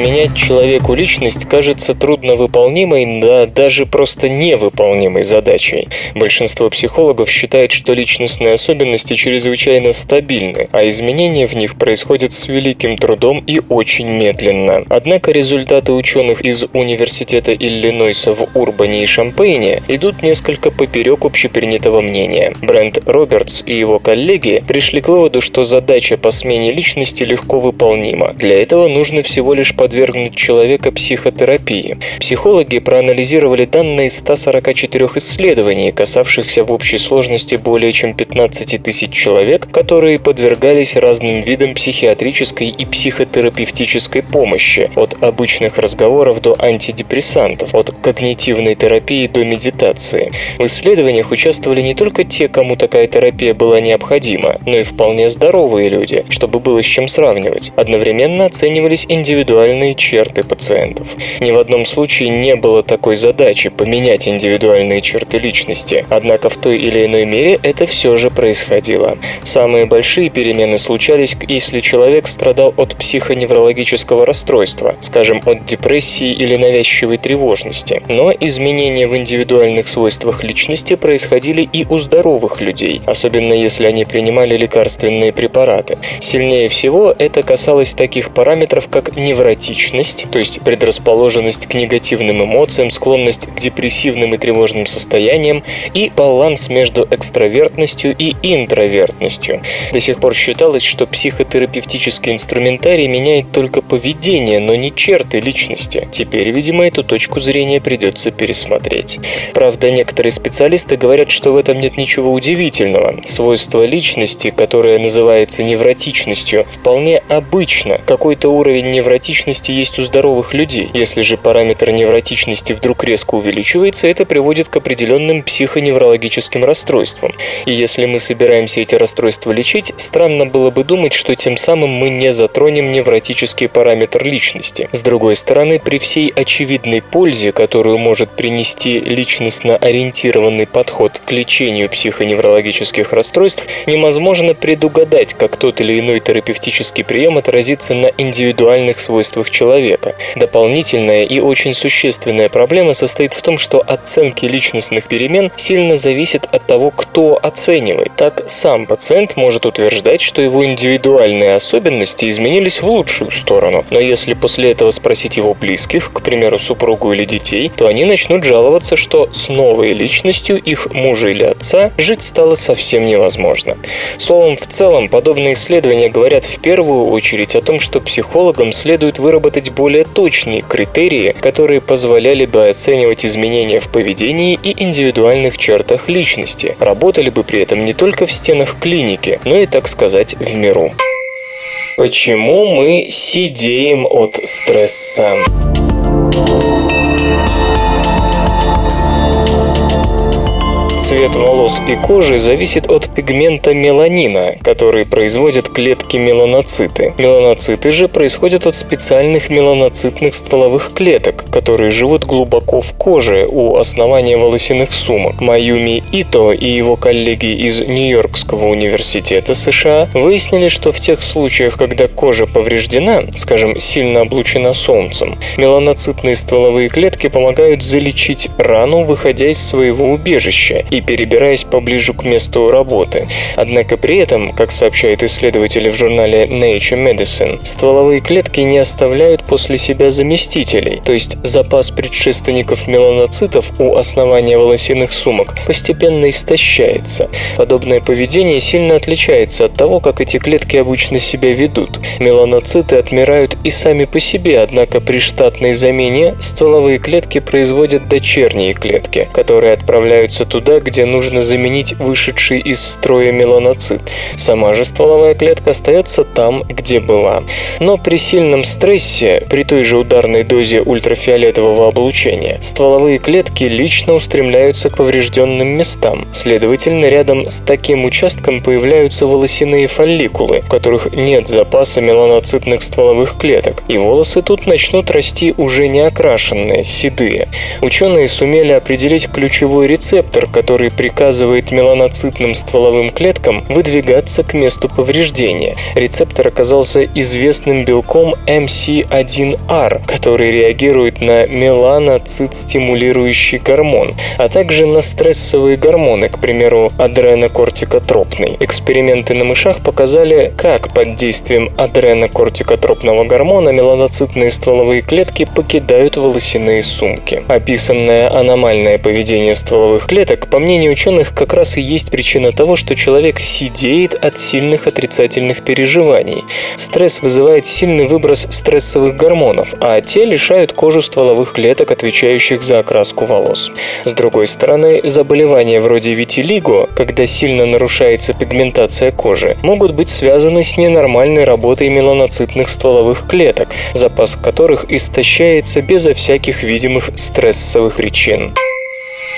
Поменять человеку личность кажется трудновыполнимой, да даже просто невыполнимой задачей. Большинство психологов считает, что личностные особенности чрезвычайно стабильны, а изменения в них происходят с великим трудом и очень медленно. Однако результаты ученых из Университета Иллинойса в Урбане и Шампейне идут несколько поперек общепринятого мнения. Брент Робертс и его коллеги пришли к выводу, что задача по смене личности легко выполнима. Для этого нужно всего лишь подвергнуть человека психотерапии. Психологи проанализировали данные 144 исследований, касавшихся в общей сложности более чем 15 тысяч человек, которые подвергались разным видам психиатрической и психотерапевтической помощи, от обычных разговоров до антидепрессантов, от когнитивной терапии до медитации. В исследованиях участвовали не только те, кому такая терапия была необходима, но и вполне здоровые люди, чтобы было с чем сравнивать. Одновременно оценивались индивидуальные индивидуальные черты пациентов. Ни в одном случае не было такой задачи поменять индивидуальные черты личности, однако в той или иной мере это все же происходило. Самые большие перемены случались, если человек страдал от психоневрологического расстройства, скажем, от депрессии или навязчивой тревожности. Но изменения в индивидуальных свойствах личности происходили и у здоровых людей, особенно если они принимали лекарственные препараты. Сильнее всего это касалось таких параметров, как невротизм, невротичность, то есть предрасположенность к негативным эмоциям, склонность к депрессивным и тревожным состояниям и баланс между экстравертностью и интровертностью. До сих пор считалось, что психотерапевтический инструментарий меняет только поведение, но не черты личности. Теперь, видимо, эту точку зрения придется пересмотреть. Правда, некоторые специалисты говорят, что в этом нет ничего удивительного. Свойство личности, которое называется невротичностью, вполне обычно. Какой-то уровень невротичности есть у здоровых людей. Если же параметр невротичности вдруг резко увеличивается, это приводит к определенным психоневрологическим расстройствам. И если мы собираемся эти расстройства лечить, странно было бы думать, что тем самым мы не затронем невротический параметр личности. С другой стороны, при всей очевидной пользе, которую может принести личностно ориентированный подход к лечению психоневрологических расстройств, невозможно предугадать, как тот или иной терапевтический прием отразится на индивидуальных свойствах человека. Дополнительная и очень существенная проблема состоит в том, что оценки личностных перемен сильно зависят от того, кто оценивает. Так, сам пациент может утверждать, что его индивидуальные особенности изменились в лучшую сторону, но если после этого спросить его близких, к примеру, супругу или детей, то они начнут жаловаться, что с новой личностью их мужа или отца жить стало совсем невозможно. Словом, в целом, подобные исследования говорят в первую очередь о том, что психологам следует выработать более точные критерии, которые позволяли бы оценивать изменения в поведении и индивидуальных чертах личности, работали бы при этом не только в стенах клиники, но и, так сказать, в миру. Почему мы сидеем от стресса? Цвет волос и кожи зависит от пигмента меланина, который производят клетки меланоциты. Меланоциты же происходят от специальных меланоцитных стволовых клеток, которые живут глубоко в коже у основания волосяных сумок. Маюми Ито и его коллеги из Нью-Йоркского университета США выяснили, что в тех случаях, когда кожа повреждена, скажем, сильно облучена солнцем, меланоцитные стволовые клетки помогают залечить рану, выходя из своего убежища и перебираясь поближе к месту работы. Однако при этом, как сообщают исследователи в журнале Nature Medicine, стволовые клетки не оставляют после себя заместителей, то есть запас предшественников меланоцитов у основания волосяных сумок постепенно истощается. Подобное поведение сильно отличается от того, как эти клетки обычно себя ведут. Меланоциты отмирают и сами по себе, однако при штатной замене стволовые клетки производят дочерние клетки, которые отправляются туда, где нужно заменить вышедший из строя меланоцит. Сама же стволовая клетка остается там, где была. Но при сильном стрессе, при той же ударной дозе ультрафиолетового облучения, стволовые клетки лично устремляются к поврежденным местам. Следовательно, рядом с таким участком появляются волосяные фолликулы, в которых нет запаса меланоцитных стволовых клеток, и волосы тут начнут расти уже не окрашенные, седые. Ученые сумели определить ключевой рецептор, который приказывает меланоцитным стволовым клеткам выдвигаться к месту повреждения. Рецептор оказался известным белком MC1R, который реагирует на меланоцит-стимулирующий гормон, а также на стрессовые гормоны, к примеру, адренокортикотропный. Эксперименты на мышах показали, как под действием адренокортикотропного гормона меланоцитные стволовые клетки покидают волосяные сумки. Описанное аномальное поведение стволовых клеток, по мнению ученых, как раз и есть причина того, что человек сидеет от сильных отрицательных переживаний. Стресс вызывает сильный выброс стрессовых гормонов, а те лишают кожу стволовых клеток, отвечающих за окраску волос. С другой стороны, заболевания вроде витилиго, когда сильно нарушается пигментация кожи, могут быть связаны с ненормальной работой меланоцитных стволовых клеток, запас которых истощается безо всяких видимых стрессовых причин.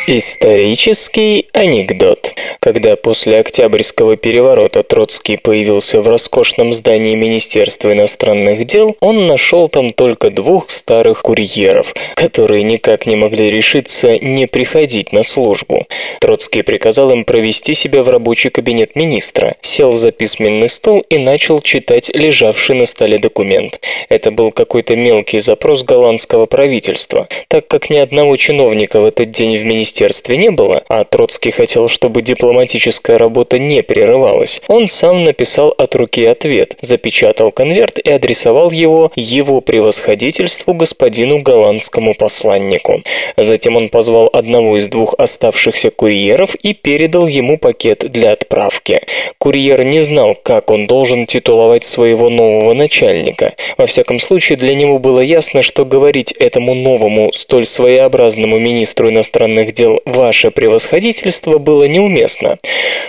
Исторический анекдот. Когда после Октябрьского переворота Троцкий появился в роскошном здании Министерства иностранных дел, он нашел там только двух старых курьеров, которые никак не могли решиться не приходить на службу. Троцкий приказал им провести себя в рабочий кабинет министра, сел за письменный стол и начал читать лежавший на столе документ. Это был какой-то мелкий запрос голландского правительства, так как ни одного чиновника в этот день в министерстве министерстве не было, а Троцкий хотел, чтобы дипломатическая работа не прерывалась, он сам написал от руки ответ, запечатал конверт и адресовал его его превосходительству господину голландскому посланнику. Затем он позвал одного из двух оставшихся курьеров и передал ему пакет для отправки. Курьер не знал, как он должен титуловать своего нового начальника. Во всяком случае, для него было ясно, что говорить этому новому, столь своеобразному министру иностранных дел «Ваше превосходительство» было неуместно.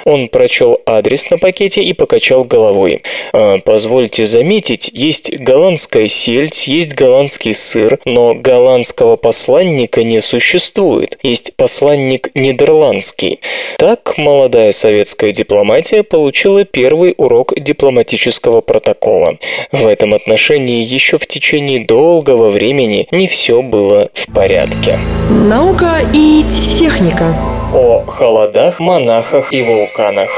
Он прочел адрес на пакете и покачал головой. «А, «Позвольте заметить, есть голландская сельдь, есть голландский сыр, но голландского посланника не существует. Есть посланник нидерландский». Так молодая советская дипломатия получила первый урок дипломатического протокола. В этом отношении еще в течение долгого времени не все было в порядке. Наука и техника. О холодах, монахах и вулканах.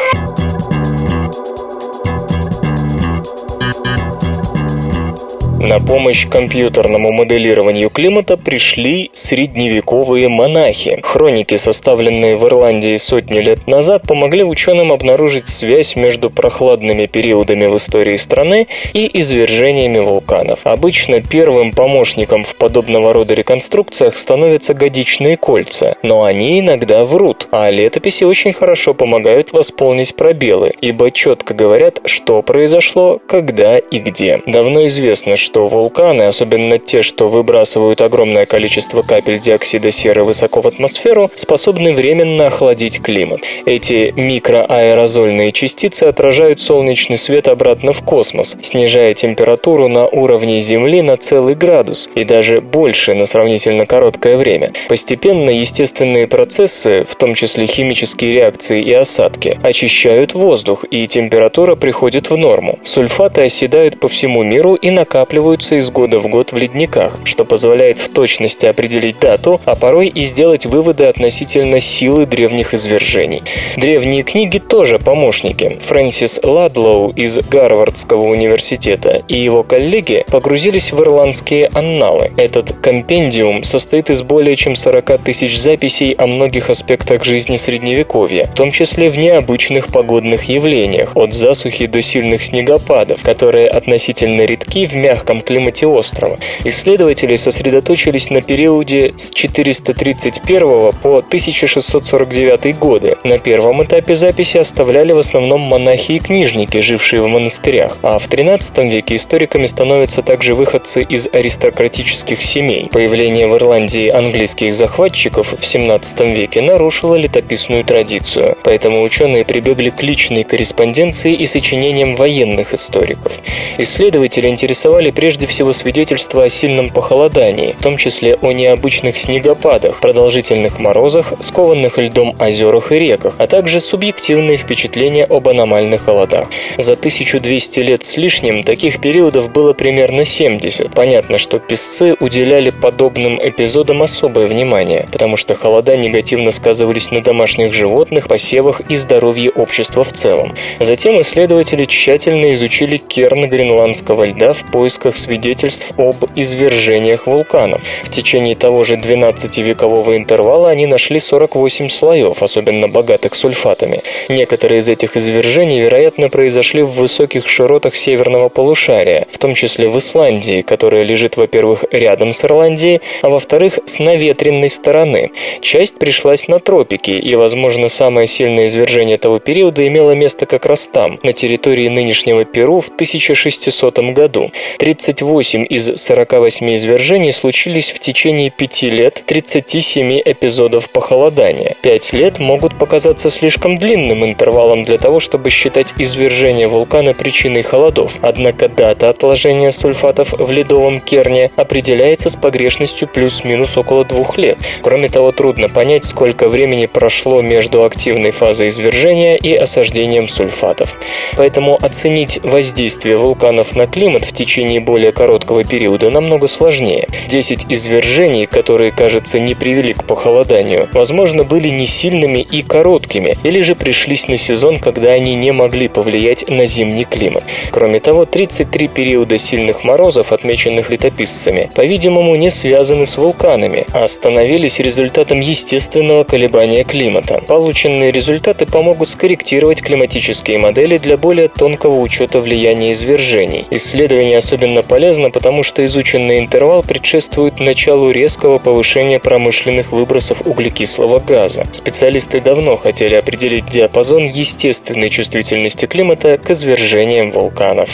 На помощь компьютерному моделированию климата пришли средневековые монахи. Хроники, составленные в Ирландии сотни лет назад, помогли ученым обнаружить связь между прохладными периодами в истории страны и извержениями вулканов. Обычно первым помощником в подобного рода реконструкциях становятся годичные кольца, но они иногда врут, а летописи очень хорошо помогают восполнить пробелы, ибо четко говорят, что произошло, когда и где. Давно известно, что что вулканы, особенно те, что выбрасывают огромное количество капель диоксида серы высоко в атмосферу, способны временно охладить климат. Эти микроаэрозольные частицы отражают солнечный свет обратно в космос, снижая температуру на уровне Земли на целый градус и даже больше на сравнительно короткое время. Постепенно естественные процессы, в том числе химические реакции и осадки, очищают воздух, и температура приходит в норму. Сульфаты оседают по всему миру и накапливаются накапливаются из года в год в ледниках, что позволяет в точности определить дату, а порой и сделать выводы относительно силы древних извержений. Древние книги тоже помощники. Фрэнсис Ладлоу из Гарвардского университета и его коллеги погрузились в ирландские анналы. Этот компендиум состоит из более чем 40 тысяч записей о многих аспектах жизни Средневековья, в том числе в необычных погодных явлениях, от засухи до сильных снегопадов, которые относительно редки в мягком северном климате острова. Исследователи сосредоточились на периоде с 431 по 1649 годы. На первом этапе записи оставляли в основном монахи и книжники, жившие в монастырях, а в 13 веке историками становятся также выходцы из аристократических семей. Появление в Ирландии английских захватчиков в 17 веке нарушило летописную традицию, поэтому ученые прибегли к личной корреспонденции и сочинениям военных историков. Исследователи интересовали прежде всего свидетельства о сильном похолодании, в том числе о необычных снегопадах, продолжительных морозах, скованных льдом озерах и реках, а также субъективные впечатления об аномальных холодах. За 1200 лет с лишним таких периодов было примерно 70. Понятно, что песцы уделяли подобным эпизодам особое внимание, потому что холода негативно сказывались на домашних животных, посевах и здоровье общества в целом. Затем исследователи тщательно изучили керн гренландского льда в поисках поисках свидетельств об извержениях вулканов. В течение того же 12-векового интервала они нашли 48 слоев, особенно богатых сульфатами. Некоторые из этих извержений, вероятно, произошли в высоких широтах северного полушария, в том числе в Исландии, которая лежит, во-первых, рядом с Ирландией, а во-вторых, с наветренной стороны. Часть пришлась на тропики, и, возможно, самое сильное извержение того периода имело место как раз там, на территории нынешнего Перу в 1600 году. 38 из 48 извержений случились в течение 5 лет 37 эпизодов похолодания. 5 лет могут показаться слишком длинным интервалом для того, чтобы считать извержение вулкана причиной холодов, однако дата отложения сульфатов в ледовом керне определяется с погрешностью плюс-минус около двух лет. Кроме того, трудно понять, сколько времени прошло между активной фазой извержения и осаждением сульфатов. Поэтому оценить воздействие вулканов на климат в течение более короткого периода намного сложнее. 10 извержений, которые, кажется, не привели к похолоданию, возможно, были не сильными и короткими, или же пришлись на сезон, когда они не могли повлиять на зимний климат. Кроме того, 33 периода сильных морозов, отмеченных летописцами, по-видимому, не связаны с вулканами, а становились результатом естественного колебания климата. Полученные результаты помогут скорректировать климатические модели для более тонкого учета влияния извержений. Исследование особенно полезно, потому что изученный интервал предшествует началу резкого повышения промышленных выбросов углекислого газа. Специалисты давно хотели определить диапазон естественной чувствительности климата к извержениям вулканов.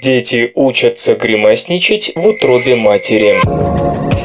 Дети учатся гримасничать в утробе матери.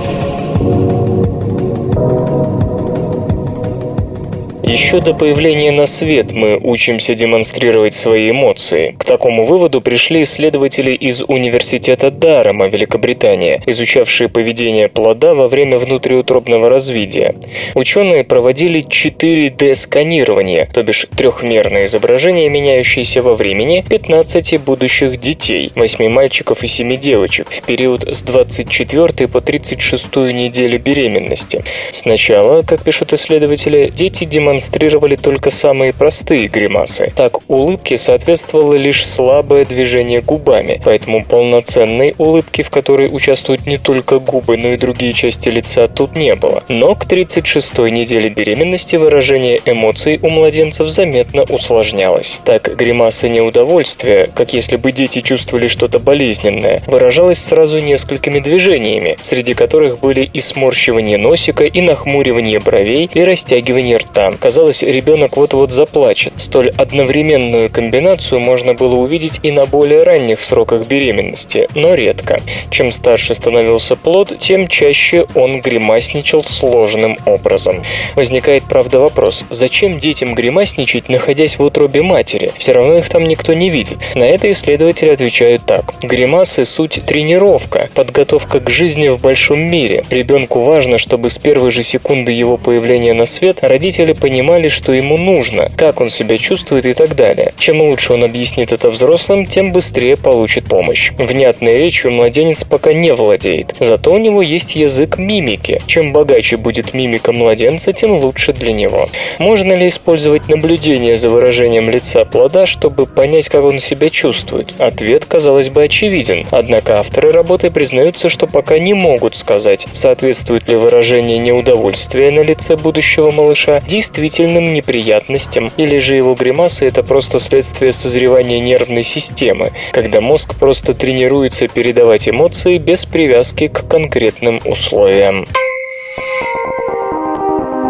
Еще до появления на свет мы учимся демонстрировать свои эмоции. К такому выводу пришли исследователи из Университета Дарама, Великобритания, изучавшие поведение плода во время внутриутробного развития. Ученые проводили 4D-сканирование, то бишь трехмерное изображение, меняющееся во времени 15 будущих детей, 8 мальчиков и 7 девочек, в период с 24 по 36 неделю беременности. Сначала, как пишут исследователи, дети демонстрируют демонстрировали только самые простые гримасы. Так, улыбке соответствовало лишь слабое движение губами, поэтому полноценной улыбки, в которой участвуют не только губы, но и другие части лица, тут не было. Но к 36-й неделе беременности выражение эмоций у младенцев заметно усложнялось. Так, гримаса неудовольствия, как если бы дети чувствовали что-то болезненное, выражалась сразу несколькими движениями, среди которых были и сморщивание носика, и нахмуривание бровей, и растягивание рта. Казалось, ребенок вот-вот заплачет. Столь одновременную комбинацию можно было увидеть и на более ранних сроках беременности, но редко. Чем старше становился плод, тем чаще он гримасничал сложным образом. Возникает, правда, вопрос, зачем детям гримасничать, находясь в утробе матери? Все равно их там никто не видит. На это исследователи отвечают так. Гримасы – суть тренировка, подготовка к жизни в большом мире. Ребенку важно, чтобы с первой же секунды его появления на свет родители понимали, понимали, что ему нужно, как он себя чувствует и так далее. Чем лучше он объяснит это взрослым, тем быстрее получит помощь. Внятной речью младенец пока не владеет, зато у него есть язык мимики. Чем богаче будет мимика младенца, тем лучше для него. Можно ли использовать наблюдение за выражением лица плода, чтобы понять, как он себя чувствует? Ответ, казалось бы, очевиден. Однако авторы работы признаются, что пока не могут сказать, соответствует ли выражение неудовольствия на лице будущего малыша действительно действительным неприятностям, или же его гримасы – это просто следствие созревания нервной системы, когда мозг просто тренируется передавать эмоции без привязки к конкретным условиям.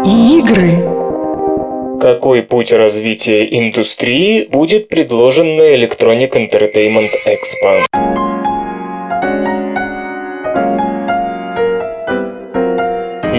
Игры. Какой путь развития индустрии будет предложен на Electronic Entertainment Expo?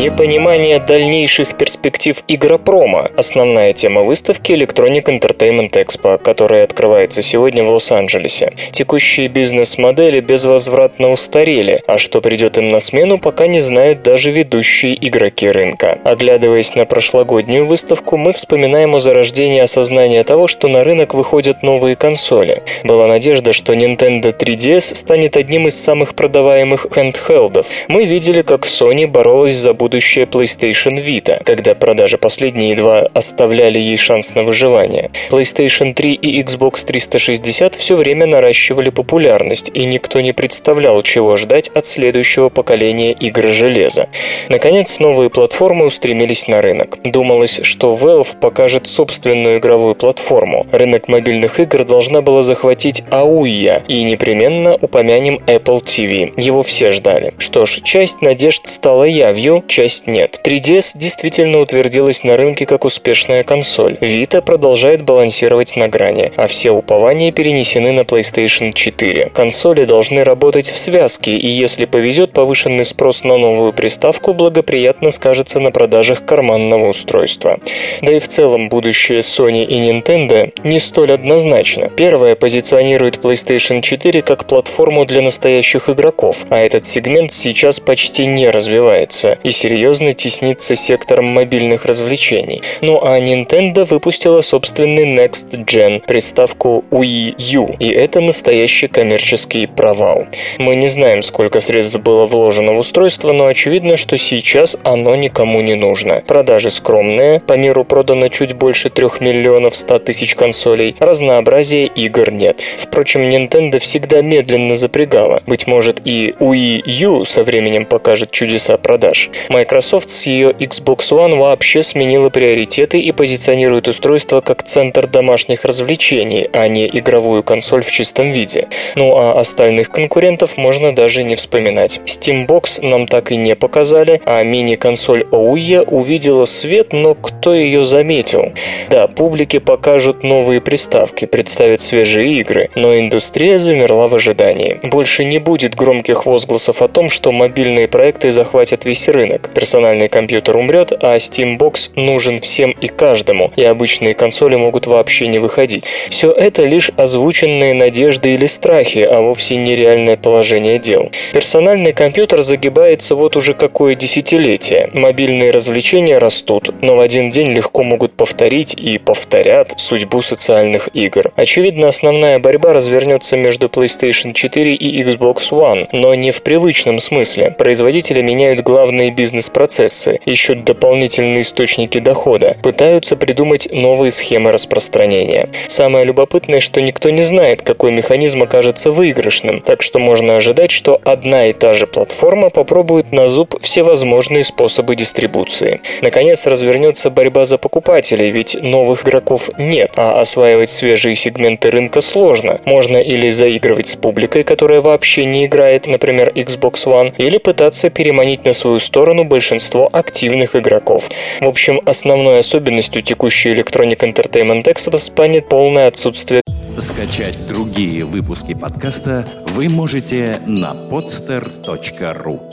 Непонимание дальнейших перспектив игропрома – основная тема выставки Electronic Entertainment Expo, которая открывается сегодня в Лос-Анджелесе. Текущие бизнес-модели безвозвратно устарели, а что придет им на смену, пока не знают даже ведущие игроки рынка. Оглядываясь на прошлогоднюю выставку, мы вспоминаем о зарождении осознания того, что на рынок выходят новые консоли. Была надежда, что Nintendo 3DS станет одним из самых продаваемых хендхелдов. Мы видели, как Sony боролась за будущее PlayStation Vita, когда продажи последней едва оставляли ей шанс на выживание. PlayStation 3 и Xbox 360 все время наращивали популярность, и никто не представлял, чего ждать от следующего поколения игр железа. Наконец, новые платформы устремились на рынок. Думалось, что Valve покажет собственную игровую платформу. Рынок мобильных игр должна была захватить AUIA, и непременно упомянем Apple TV. Его все ждали. Что ж, часть надежд стала явью, часть нет. 3DS действительно утвердилась на рынке как успешная консоль. Vita продолжает балансировать на грани, а все упования перенесены на PlayStation 4. Консоли должны работать в связке, и если повезет, повышенный спрос на новую приставку благоприятно скажется на продажах карманного устройства. Да и в целом будущее Sony и Nintendo не столь однозначно. Первая позиционирует PlayStation 4 как платформу для настоящих игроков, а этот сегмент сейчас почти не развивается, и серьезно теснится сектором мобильных развлечений. Ну а Nintendo выпустила собственный Next Gen, приставку Wii U, и это настоящий коммерческий провал. Мы не знаем, сколько средств было вложено в устройство, но очевидно, что сейчас оно никому не нужно. Продажи скромные, по миру продано чуть больше 3 миллионов 100 тысяч консолей, разнообразия игр нет. Впрочем, Nintendo всегда медленно запрягала. Быть может и Wii U со временем покажет чудеса продаж. Microsoft с ее Xbox One вообще сменила приоритеты и позиционирует устройство как центр домашних развлечений, а не игровую консоль в чистом виде. Ну а остальных конкурентов можно даже не вспоминать. Steambox нам так и не показали, а мини-консоль OUYA увидела свет, но кто ее заметил? Да, публике покажут новые приставки, представят свежие игры, но индустрия замерла в ожидании. Больше не будет громких возгласов о том, что мобильные проекты захватят весь рынок. Персональный компьютер умрет, а Steambox нужен всем и каждому, и обычные консоли могут вообще не выходить. Все это лишь озвученные надежды или страхи, а вовсе не реальное положение дел. Персональный компьютер загибается вот уже какое десятилетие. Мобильные развлечения растут, но в один день легко могут повторить и повторят судьбу социальных игр. Очевидно, основная борьба развернется между PlayStation 4 и Xbox One, но не в привычном смысле. Производители меняют главные бизнес-процессы, ищут дополнительные источники дохода, пытаются придумать новые схемы распространения. Самое любопытное, что никто не знает, какой механизм окажется выигрышным, так что можно ожидать, что одна и та же платформа попробует на зуб всевозможные способы дистрибуции. Наконец развернется борьба за покупателей, ведь новых игроков нет, а осваивать свежие сегменты рынка сложно. Можно или заигрывать с публикой, которая вообще не играет, например, Xbox One, или пытаться переманить на свою сторону большинство активных игроков. В общем, основной особенностью текущей Electronic Entertainment Expo станет полное отсутствие Скачать другие выпуски подкаста вы можете на podster.ru